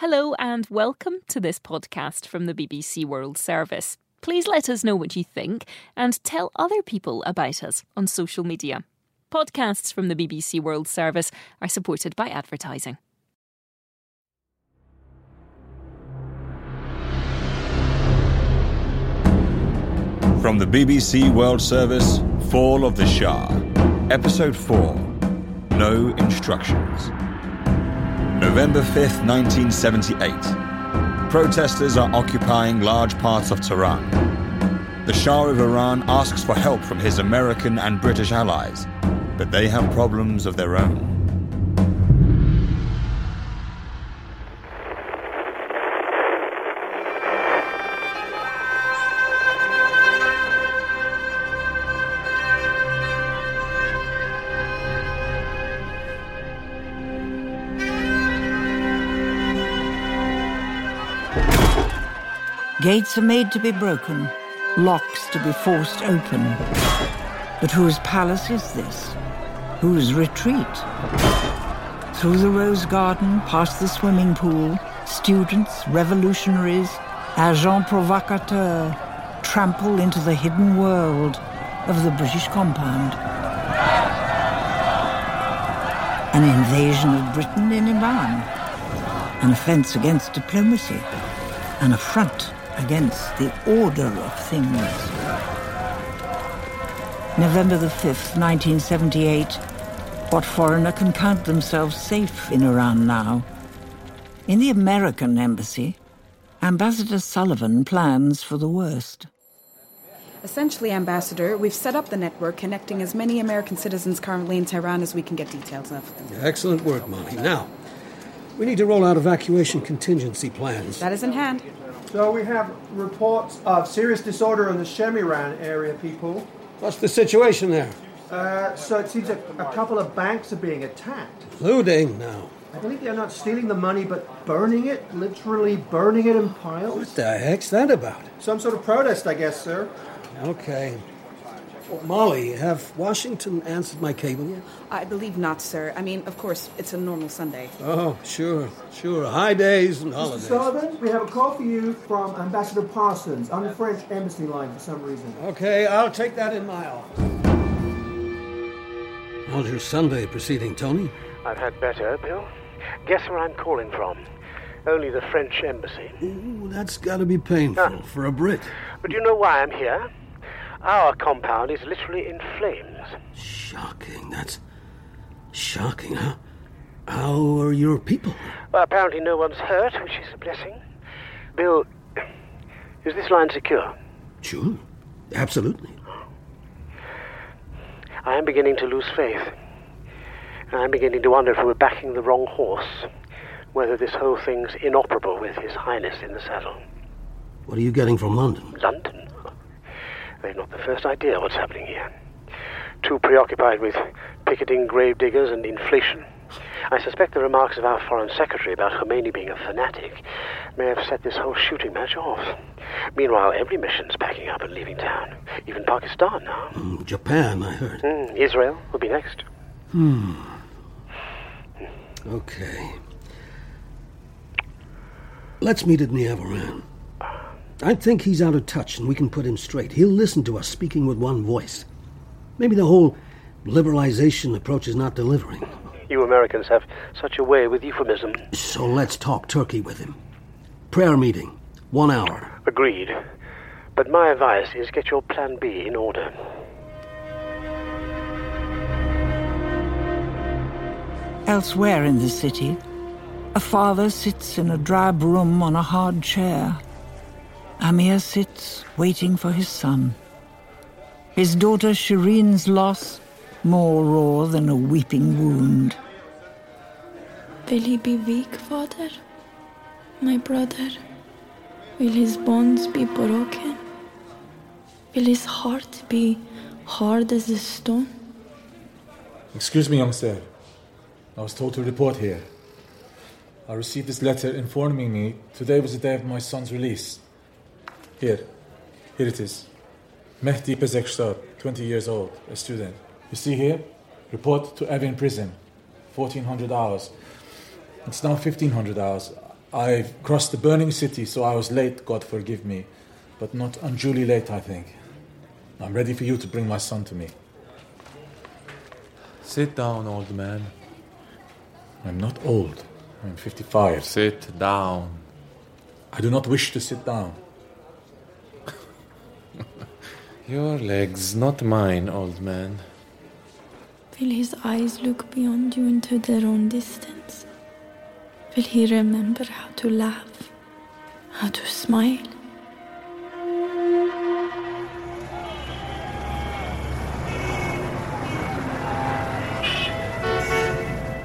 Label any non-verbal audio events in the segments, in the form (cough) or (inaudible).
Hello and welcome to this podcast from the BBC World Service. Please let us know what you think and tell other people about us on social media. Podcasts from the BBC World Service are supported by advertising. From the BBC World Service, Fall of the Shah, Episode 4 No Instructions. November 5th, 1978. Protesters are occupying large parts of Tehran. The Shah of Iran asks for help from his American and British allies, but they have problems of their own. Gates are made to be broken, locks to be forced open. But whose palace is this? Whose retreat? Through the rose garden, past the swimming pool, students, revolutionaries, agents provocateurs trample into the hidden world of the British compound. An invasion of Britain in Iran. An offense against diplomacy. An affront against the order of things. November the 5th, 1978. What foreigner can count themselves safe in Iran now? In the American embassy, Ambassador Sullivan plans for the worst. Essentially, Ambassador, we've set up the network connecting as many American citizens currently in Tehran as we can get details of. Excellent work, Molly. Now, we need to roll out evacuation contingency plans. That is in hand. So we have reports of serious disorder in the Shemiran area, people. What's the situation there? Uh, so it seems a, a couple of banks are being attacked. Looting now. I believe they're not stealing the money, but burning it, literally burning it in piles. What the heck's that about? Some sort of protest, I guess, sir. Okay. Well, Molly, have Washington answered my cable yet? I believe not, sir. I mean, of course, it's a normal Sunday. Oh, sure, sure. High days and Mr. holidays. Sullivan, we have a call for you from Ambassador Parsons on the French embassy line for some reason. Okay, I'll take that in my office. How's your Sunday proceeding, Tony? I've had better, Bill. Guess where I'm calling from? Only the French embassy. Ooh, that's got to be painful Ah. for a Brit. But you know why I'm here? Our compound is literally in flames. Shocking. That's shocking, huh? How are your people? Well, apparently no one's hurt, which is a blessing. Bill, is this line secure? Sure. Absolutely. I am beginning to lose faith. I'm beginning to wonder if we're backing the wrong horse. Whether this whole thing's inoperable with His Highness in the saddle. What are you getting from London? London? They've not the first idea what's happening here. Too preoccupied with picketing gravediggers and inflation. I suspect the remarks of our Foreign Secretary about Khomeini being a fanatic may have set this whole shooting match off. Meanwhile, every mission's packing up and leaving town. Even Pakistan now. Mm, Japan, I heard. Hmm, Israel will be next. Hmm. Okay. Let's meet at Niavaran. I think he's out of touch and we can put him straight. He'll listen to us speaking with one voice. Maybe the whole liberalization approach is not delivering. You Americans have such a way with euphemism. So let's talk Turkey with him. Prayer meeting. One hour. Agreed. But my advice is get your plan B in order. Elsewhere in the city, a father sits in a drab room on a hard chair. Amir sits waiting for his son. His daughter Shireen's loss more raw than a weeping wound. Will he be weak, father? My brother? Will his bones be broken? Will his heart be hard as a stone? Excuse me, young sir. I was told to report here. I received this letter informing me today was the day of my son's release. Here. Here it is. Mehdi Bezekshtar, 20 years old, a student. You see here? Report to Evin prison. 1400 hours. It's now 1500 hours. I've crossed the burning city, so I was late, God forgive me. But not unduly late, I think. I'm ready for you to bring my son to me. Sit down, old man. I'm not old. I'm 55. Sit down. I do not wish to sit down. Your legs, not mine, old man. Will his eyes look beyond you into their own distance? Will he remember how to laugh, how to smile?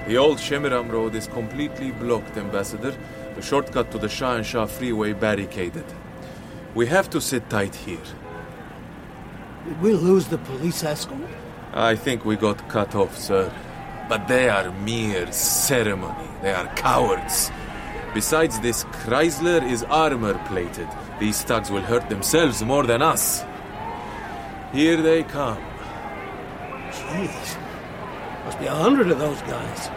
The old Shemiram road is completely blocked, Ambassador. The shortcut to the Shah and Shah freeway barricaded. We have to sit tight here. Did we lose the police escort? I think we got cut off, sir. But they are mere ceremony. They are cowards. Besides, this Chrysler is armor plated. These thugs will hurt themselves more than us. Here they come. Jeez. Must be a hundred of those guys.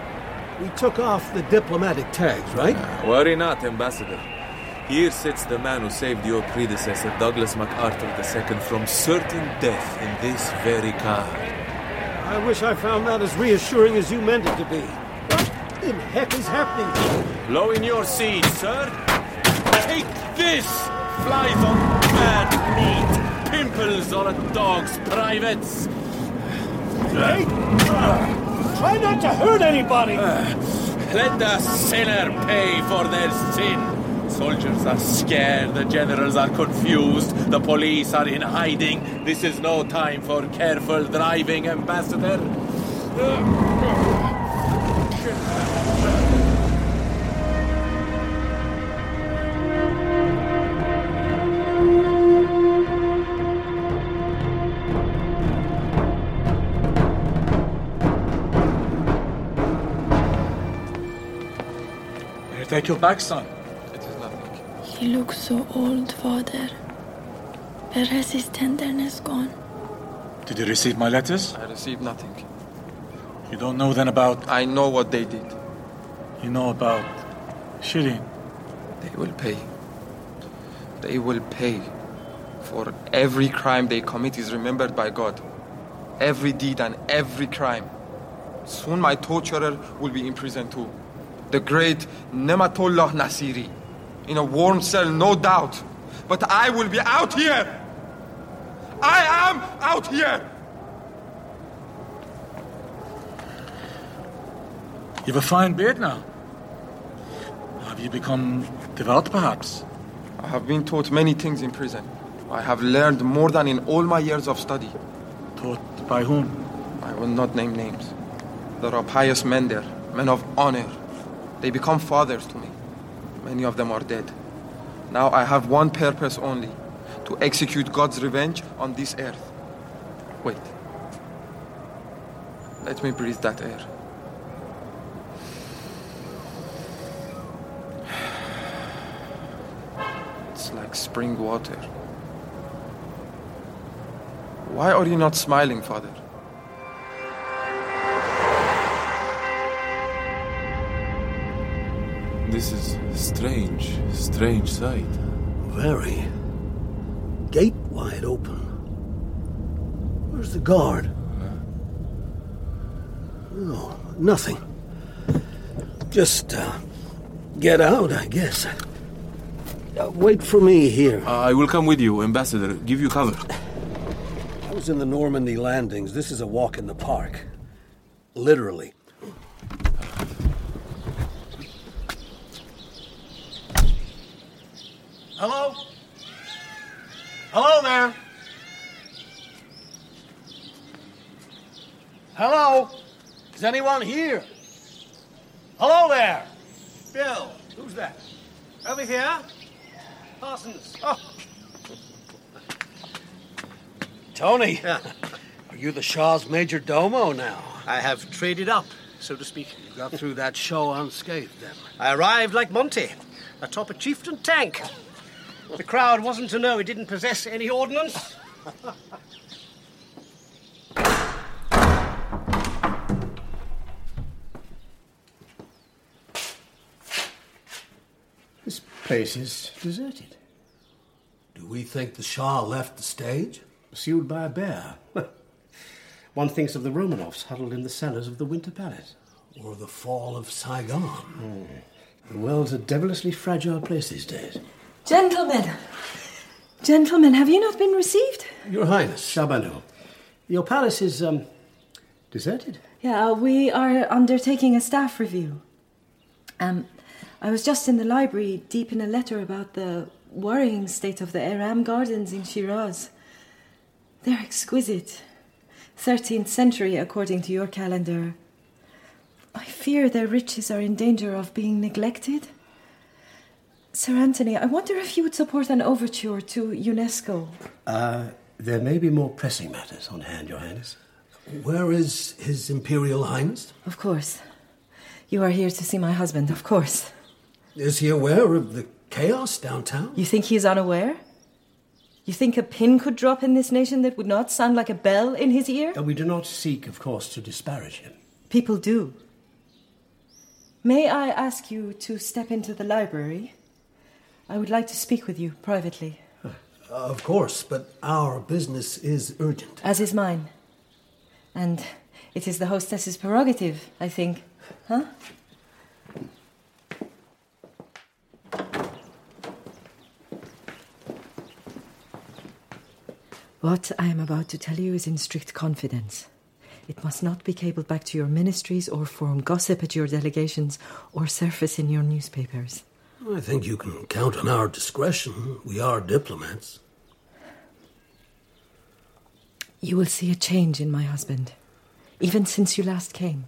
We took off the diplomatic tags, right? Worry not, Ambassador. Here sits the man who saved your predecessor, Douglas MacArthur II, from certain death in this very car. I wish I found that as reassuring as you meant it to be. What in heck is happening here? Blow in your seat, sir. Take this! Flies on bad meat, pimples on a dog's privates. Hey! Try not to hurt anybody! Let the sinner pay for their sin. Soldiers are scared, the generals are confused, the police are in hiding. This is no time for careful driving, Ambassador. Take your back, son? It is nothing. He looks so old, Father. Where has his tenderness gone? Did you receive my letters? I received nothing. You don't know then about. I know what they did. You know about. Shirin. They will pay. They will pay. For every crime they commit is remembered by God. Every deed and every crime. Soon my torturer will be in prison too. The great Nematollah Nasiri. In a warm cell, no doubt. But I will be out here! I am out here! You have a fine beard now. Have you become devout, perhaps? I have been taught many things in prison. I have learned more than in all my years of study. Taught by whom? I will not name names. There are pious men there, men of honor. They become fathers to me. Many of them are dead. Now I have one purpose only to execute God's revenge on this earth. Wait. Let me breathe that air. It's like spring water. Why are you not smiling, Father? This is a strange, strange sight. Very. Gate wide open. Where's the guard? Oh, nothing. Just, uh, get out, I guess. Uh, wait for me here. I will come with you, Ambassador. Give you cover. I was in the Normandy landings. This is a walk in the park. Literally. Hello? Hello there? Hello? Is anyone here? Hello there? Bill, who's that? Over here? Parsons. Oh. Tony, are you the Shah's major domo now? I have traded up, so to speak. You got through that show unscathed then. I arrived like Monty, atop a chieftain tank. The crowd wasn't to know he didn't possess any ordnance. This place is deserted. Do we think the Shah left the stage? Pursued by a bear. (laughs) One thinks of the Romanovs huddled in the cellars of the Winter Palace. Or the fall of Saigon. Hmm. The world's a devilishly fragile place these days. Gentlemen! Gentlemen, have you not been received? Your Highness, Shahbanu, your palace is, um, deserted. Yeah, we are undertaking a staff review. Um, I was just in the library, deep in a letter about the worrying state of the Eram Gardens in Shiraz. They're exquisite. 13th century, according to your calendar. I fear their riches are in danger of being neglected. Sir Anthony, I wonder if you would support an overture to UNESCO. Uh, there may be more pressing matters on hand, Your Highness. Where is His Imperial Highness? Of course. You are here to see my husband, of course. Is he aware of the chaos downtown? You think he is unaware? You think a pin could drop in this nation that would not sound like a bell in his ear? Uh, we do not seek, of course, to disparage him. People do. May I ask you to step into the library? I would like to speak with you privately. Uh, of course, but our business is urgent. As is mine. And it is the hostess's prerogative, I think. Huh? What I am about to tell you is in strict confidence. It must not be cabled back to your ministries or form gossip at your delegations or surface in your newspapers. I think you can count on our discretion. We are diplomats. You will see a change in my husband, even since you last came.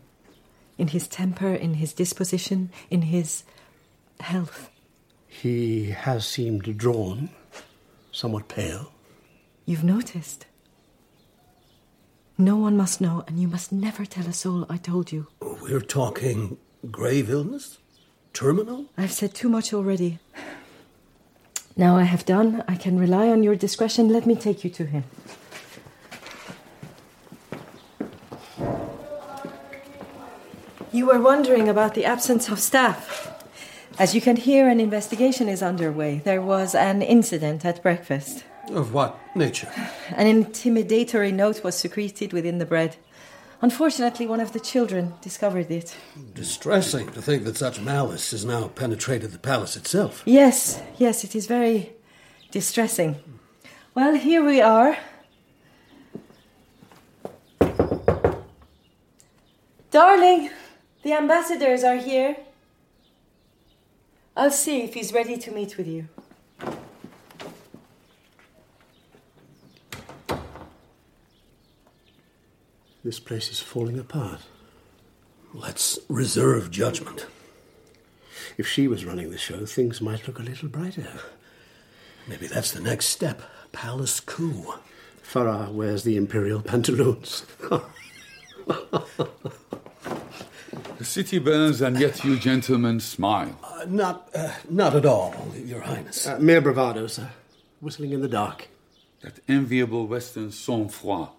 In his temper, in his disposition, in his health. He has seemed drawn, somewhat pale. You've noticed. No one must know, and you must never tell a soul I told you. We're talking grave illness? Terminal? I've said too much already. Now I have done. I can rely on your discretion. Let me take you to him. You were wondering about the absence of staff. As you can hear, an investigation is underway. There was an incident at breakfast. Of what nature? An intimidatory note was secreted within the bread. Unfortunately, one of the children discovered it. Distressing to think that such malice has now penetrated the palace itself. Yes, yes, it is very distressing. Well, here we are. Darling, the ambassadors are here. I'll see if he's ready to meet with you. This place is falling apart. Let's reserve judgment. If she was running the show, things might look a little brighter. Maybe that's the next step. Palace coup. Farah wears the imperial pantaloons. the city burns, and yet you gentlemen smile. Uh, not, uh, not at all, Your Highness. Uh, mere bravado, sir. Whistling in the dark. That enviable Western sang-froid.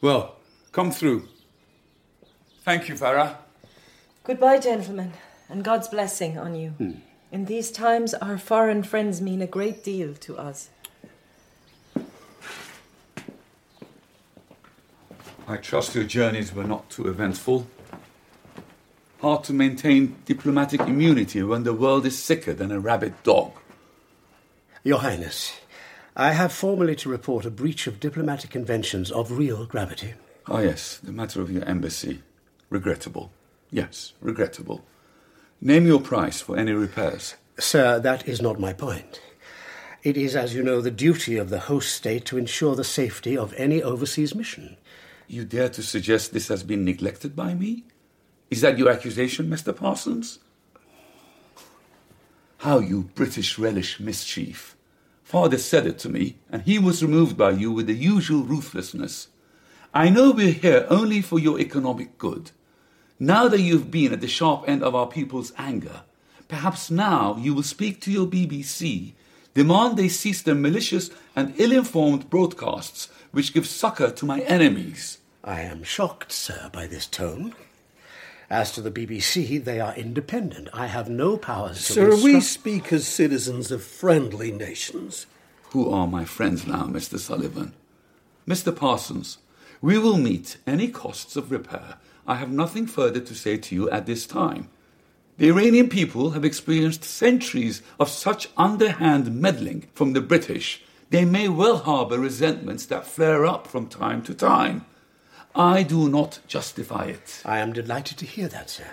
Well, come through. Thank you, Farah. Goodbye, gentlemen, and God's blessing on you. Hmm. In these times, our foreign friends mean a great deal to us. I trust your journeys were not too eventful. Hard to maintain diplomatic immunity when the world is sicker than a rabid dog. Your Highness, I have formally to report a breach of diplomatic conventions of real gravity. Ah, yes, the matter of your embassy. Regrettable. Yes, regrettable. Name your price for any repairs. Sir, that is not my point. It is, as you know, the duty of the host state to ensure the safety of any overseas mission. You dare to suggest this has been neglected by me? Is that your accusation, Mr. Parsons? How you British relish mischief. Father said it to me, and he was removed by you with the usual ruthlessness. I know we're here only for your economic good. Now that you've been at the sharp end of our people's anger, perhaps now you will speak to your BBC, demand they cease their malicious and ill informed broadcasts which give succor to my enemies. I am shocked, sir, by this tone. As to the BBC, they are independent. I have no powers to Sir, we speak as citizens of friendly nations. Who are my friends now, Mr. Sullivan? Mr. Parsons, we will meet any costs of repair. I have nothing further to say to you at this time. The Iranian people have experienced centuries of such underhand meddling from the British. They may well harbour resentments that flare up from time to time. I do not justify it. I am delighted to hear that, sir.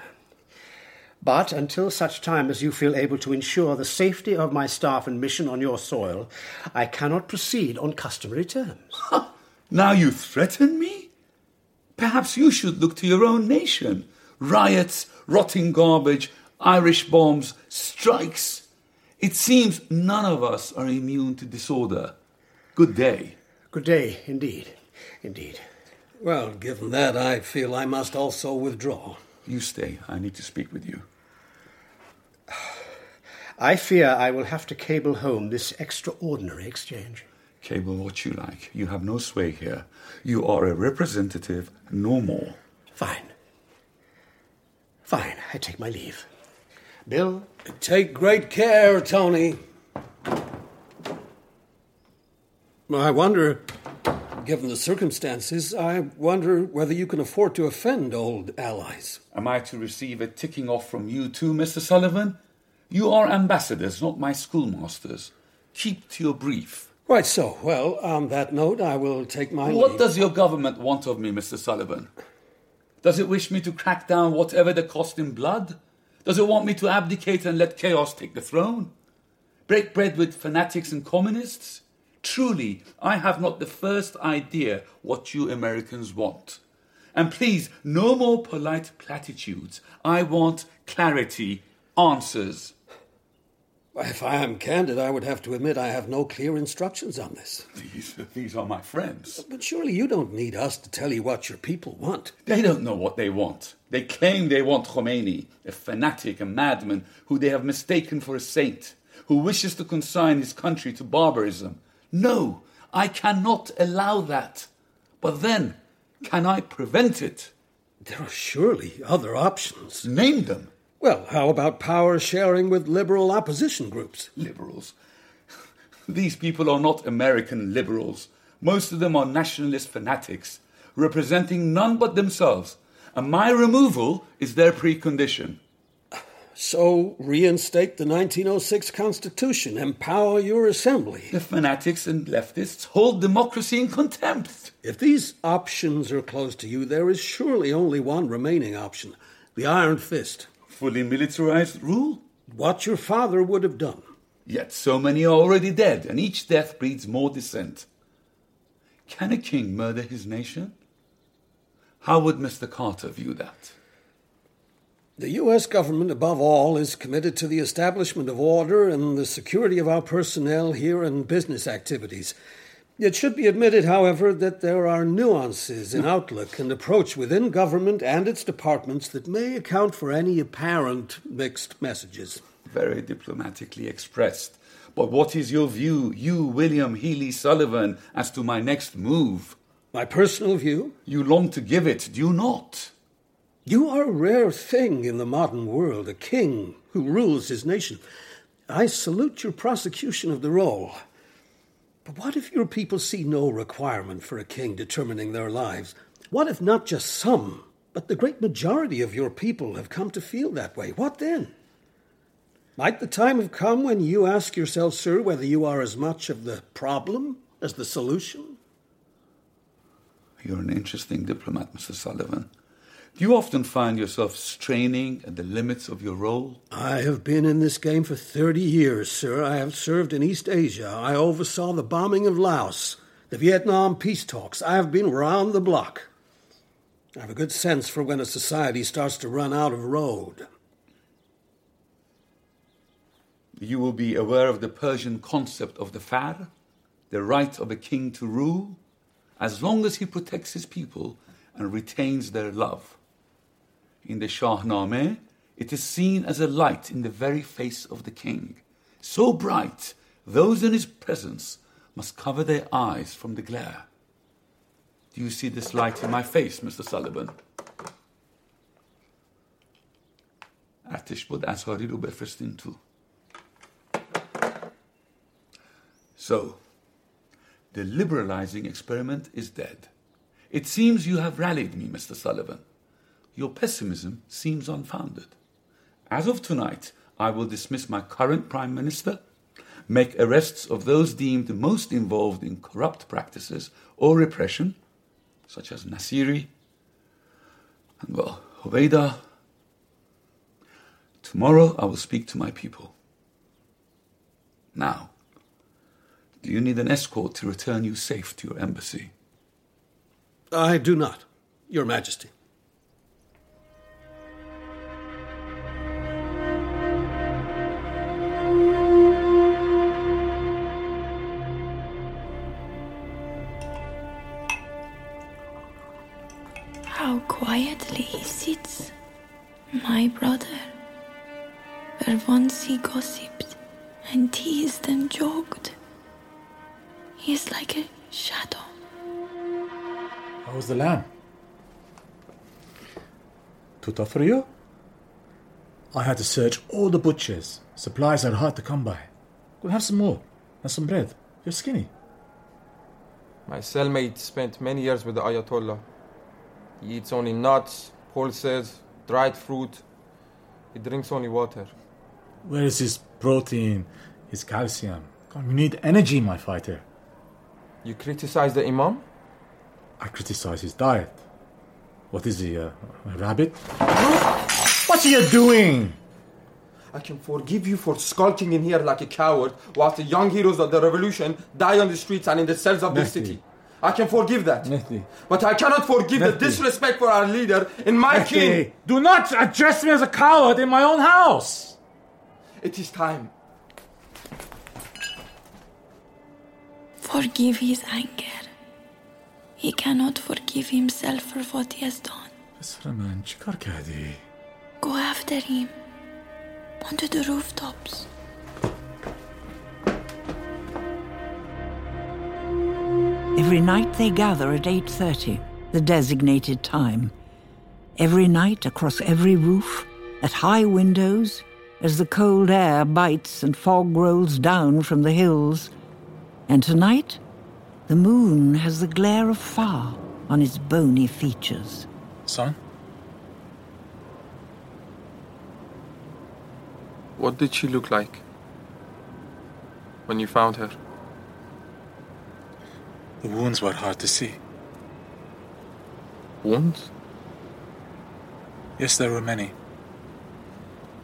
But until such time as you feel able to ensure the safety of my staff and mission on your soil, I cannot proceed on customary terms. (laughs) Now you threaten me? Perhaps you should look to your own nation. Riots, rotting garbage, Irish bombs, strikes. It seems none of us are immune to disorder. Good day. Good day, indeed. Indeed. Well, given that, I feel I must also withdraw. You stay. I need to speak with you. (sighs) I fear I will have to cable home this extraordinary exchange. Cable what you like. You have no sway here. You are a representative, no more. Fine. Fine, I take my leave. Bill? Take great care, Tony. I wonder, given the circumstances, I wonder whether you can afford to offend old allies. Am I to receive a ticking off from you too, Mr. Sullivan? You are ambassadors, not my schoolmasters. Keep to your brief. Right so. Well, on that note, I will take my What leave. does your government want of me, Mr. Sullivan? Does it wish me to crack down whatever the cost in blood? Does it want me to abdicate and let chaos take the throne? Break bread with fanatics and communists? Truly, I have not the first idea what you Americans want. And please, no more polite platitudes. I want clarity, answers. If I am candid, I would have to admit I have no clear instructions on this. These, these are my friends. But surely you don't need us to tell you what your people want. They don't know what they want. They claim they want Khomeini, a fanatic, a madman who they have mistaken for a saint, who wishes to consign his country to barbarism. No, I cannot allow that. But then, can I prevent it? There are surely other options. Name them. Well, how about power sharing with liberal opposition groups? Liberals? (laughs) These people are not American liberals. Most of them are nationalist fanatics, representing none but themselves. And my removal is their precondition. So reinstate the 1906 Constitution, empower your assembly. The fanatics and leftists hold democracy in contempt. If these options are closed to you, there is surely only one remaining option the Iron Fist. Fully militarized rule? What your father would have done. Yet so many are already dead, and each death breeds more dissent. Can a king murder his nation? How would Mr. Carter view that? The U.S. government, above all, is committed to the establishment of order and the security of our personnel here and business activities. It should be admitted, however, that there are nuances in outlook and approach within government and its departments that may account for any apparent mixed messages. Very diplomatically expressed. But what is your view, you, William Healy Sullivan, as to my next move? My personal view? You long to give it, do you not? You are a rare thing in the modern world, a king who rules his nation. I salute your prosecution of the role. But what if your people see no requirement for a king determining their lives? What if not just some, but the great majority of your people have come to feel that way? What then? Might the time have come when you ask yourself, sir, whether you are as much of the problem as the solution? You're an interesting diplomat, Mr. Sullivan. Do you often find yourself straining at the limits of your role? I have been in this game for 30 years, sir. I have served in East Asia. I oversaw the bombing of Laos, the Vietnam peace talks. I have been round the block. I have a good sense for when a society starts to run out of road. You will be aware of the Persian concept of the farr, the right of a king to rule, as long as he protects his people and retains their love In the Shahnameh, it is seen as a light in the very face of the king, so bright those in his presence must cover their eyes from the glare. Do you see this light in my face, Mr. Sullivan? ارتش بود انصاری رو بفرستین تو So, the liberalizing experiment is dead. It seems you have rallied me, Mr. Sullivan. Your pessimism seems unfounded. As of tonight, I will dismiss my current Prime Minister, make arrests of those deemed most involved in corrupt practices or repression, such as Nasiri, and well, Hoveyda. Tomorrow I will speak to my people. Now, do you need an escort to return you safe to your embassy? I do not, Your Majesty. Quietly he sits, my brother. Where once he gossiped and teased and joked. He is like a shadow. How was the lamb? Too tough for you? I had to search all the butchers. Supplies are hard to come by. Go have some more and some bread. You're skinny. My cellmate spent many years with the Ayatollah. He eats only nuts, pulses, dried fruit. He drinks only water. Where is his protein, his calcium? Come on, you need energy, my fighter. You criticize the Imam? I criticize his diet. What is he, uh, a rabbit? What are you doing? I can forgive you for skulking in here like a coward whilst the young heroes of the revolution die on the streets and in the cells of this Mehdi. city. I can forgive that. Mehdi. But I cannot forgive Mehdi. the disrespect for our leader in my Mehdi. king. Do not address me as a coward in my own house. It is time. Forgive his anger. He cannot forgive himself for what he has done. Go after him. Onto the rooftops. Every night they gather at 8:30, the designated time. Every night across every roof, at high windows, as the cold air bites and fog rolls down from the hills. And tonight, the moon has the glare of fire on its bony features. Son? What did she look like when you found her? The wounds were hard to see. Wounds? Yes, there were many.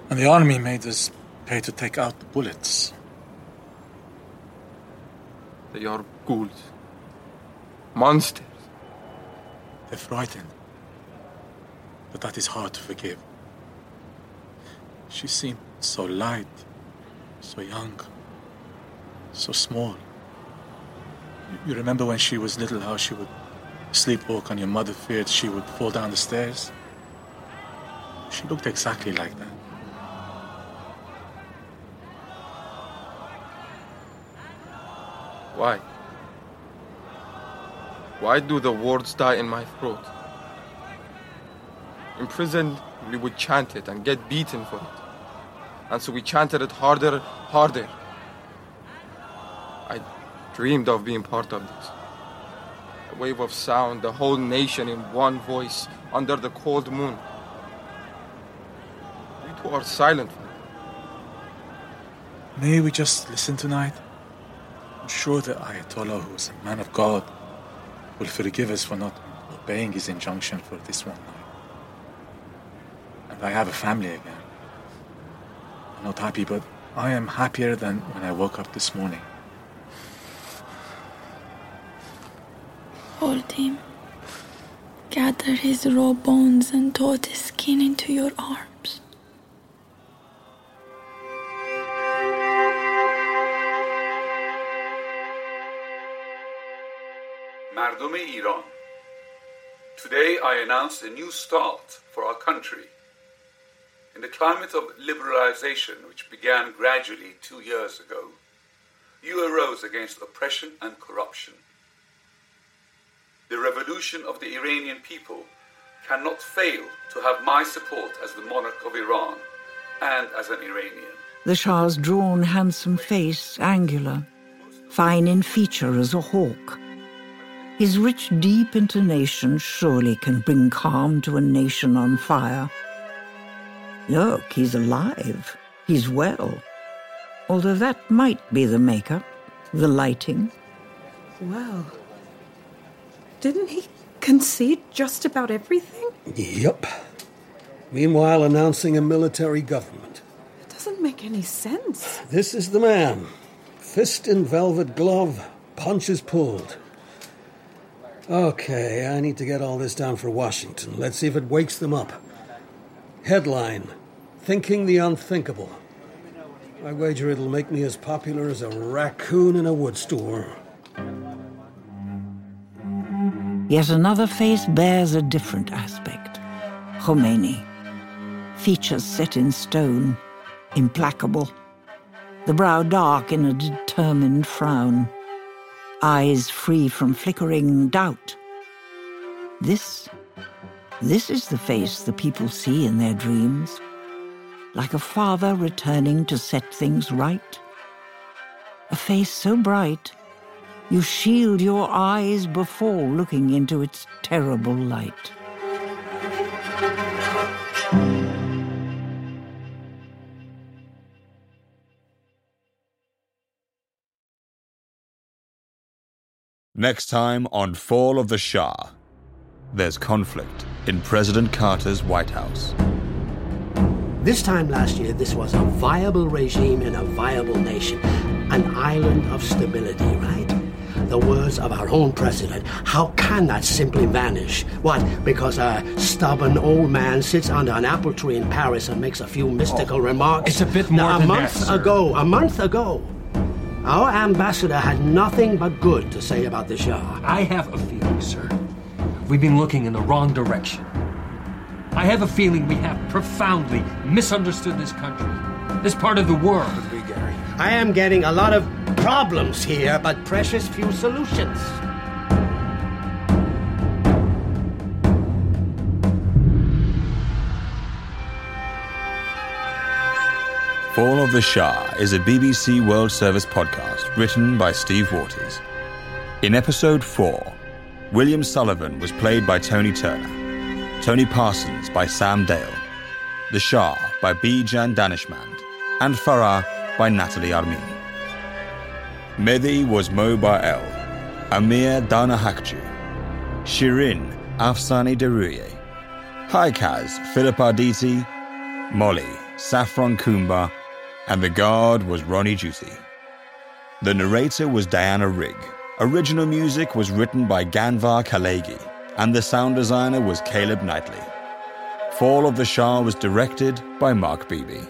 And the army made us pay to take out the bullets. They are ghouls. Monsters. They're frightened. But that is hard to forgive. She seemed so light, so young, so small. You- remember when she was little how she would sleepwalk and your mother feared she would fall down the stairs? She looked exactly like that. Why? Why do the words die in my throat? In prison, we would chant it and get beaten for it. And so we chanted it harder, harder. Dreamed of being part of this. A wave of sound, the whole nation in one voice, under the cold moon. We two are silent. May we just listen tonight? I'm sure the Ayatollah, who is a man of God, will forgive us for not obeying his injunction for this one night. And I have a family again. I'm not happy, but I am happier than when I woke up this morning. Hold him. Gather his raw bones and taut his skin into your arms. مردم ایران Today I announce a new start for our country. In the climate of liberalization which began gradually two years ago, you arose against oppression and corruption. The revolution of the Iranian people cannot fail to have my support as the monarch of Iran and as an Iranian. The Shah's drawn, handsome face angular, fine in feature as a hawk. His rich, deep intonation surely can bring calm to a nation on fire. Look, he's alive. He's well. Although that might be the makeup, the lighting. Well, didn't he concede just about everything? Yep. Meanwhile, announcing a military government. It doesn't make any sense. This is the man. Fist in velvet glove, punches pulled. Okay, I need to get all this down for Washington. Let's see if it wakes them up. Headline Thinking the Unthinkable. I wager it'll make me as popular as a raccoon in a wood store. Yet another face bears a different aspect. Khomeini. Features set in stone, implacable. The brow dark in a determined frown. Eyes free from flickering doubt. This, this is the face the people see in their dreams. Like a father returning to set things right. A face so bright you shield your eyes before looking into its terrible light. Next time on Fall of the Shah, there's conflict in President Carter's White House. This time last year, this was a viable regime in a viable nation, an island of stability, right? The words of our own president. How can that simply vanish? What, because a stubborn old man sits under an apple tree in Paris and makes a few mystical oh, remarks? It's a bit more now, than a month that, ago, a month ago, our ambassador had nothing but good to say about the Shah. I have a feeling, sir, we've been looking in the wrong direction. I have a feeling we have profoundly misunderstood this country, this part of the world. I am getting a lot of problems here, but precious few solutions. Fall of the Shah is a BBC World Service podcast written by Steve Waters. In episode 4, William Sullivan was played by Tony Turner, Tony Parsons by Sam Dale, The Shah by Bijan Daneshmand, and Farah by Natalie Armini. Mehdi was Mo El, Amir Dana Haqjoo, Shirin Afsaneh Dehrouyeh, Haikaz Philip Arditti, Molly Saffron Coomber, and the guard was Ronny Jhutti. The narrator was Diana Rigg. Original music was written by Ganvar Kalegi, and the sound designer was Caleb Knightley. Fall of the Shah was directed by Mark Beebe.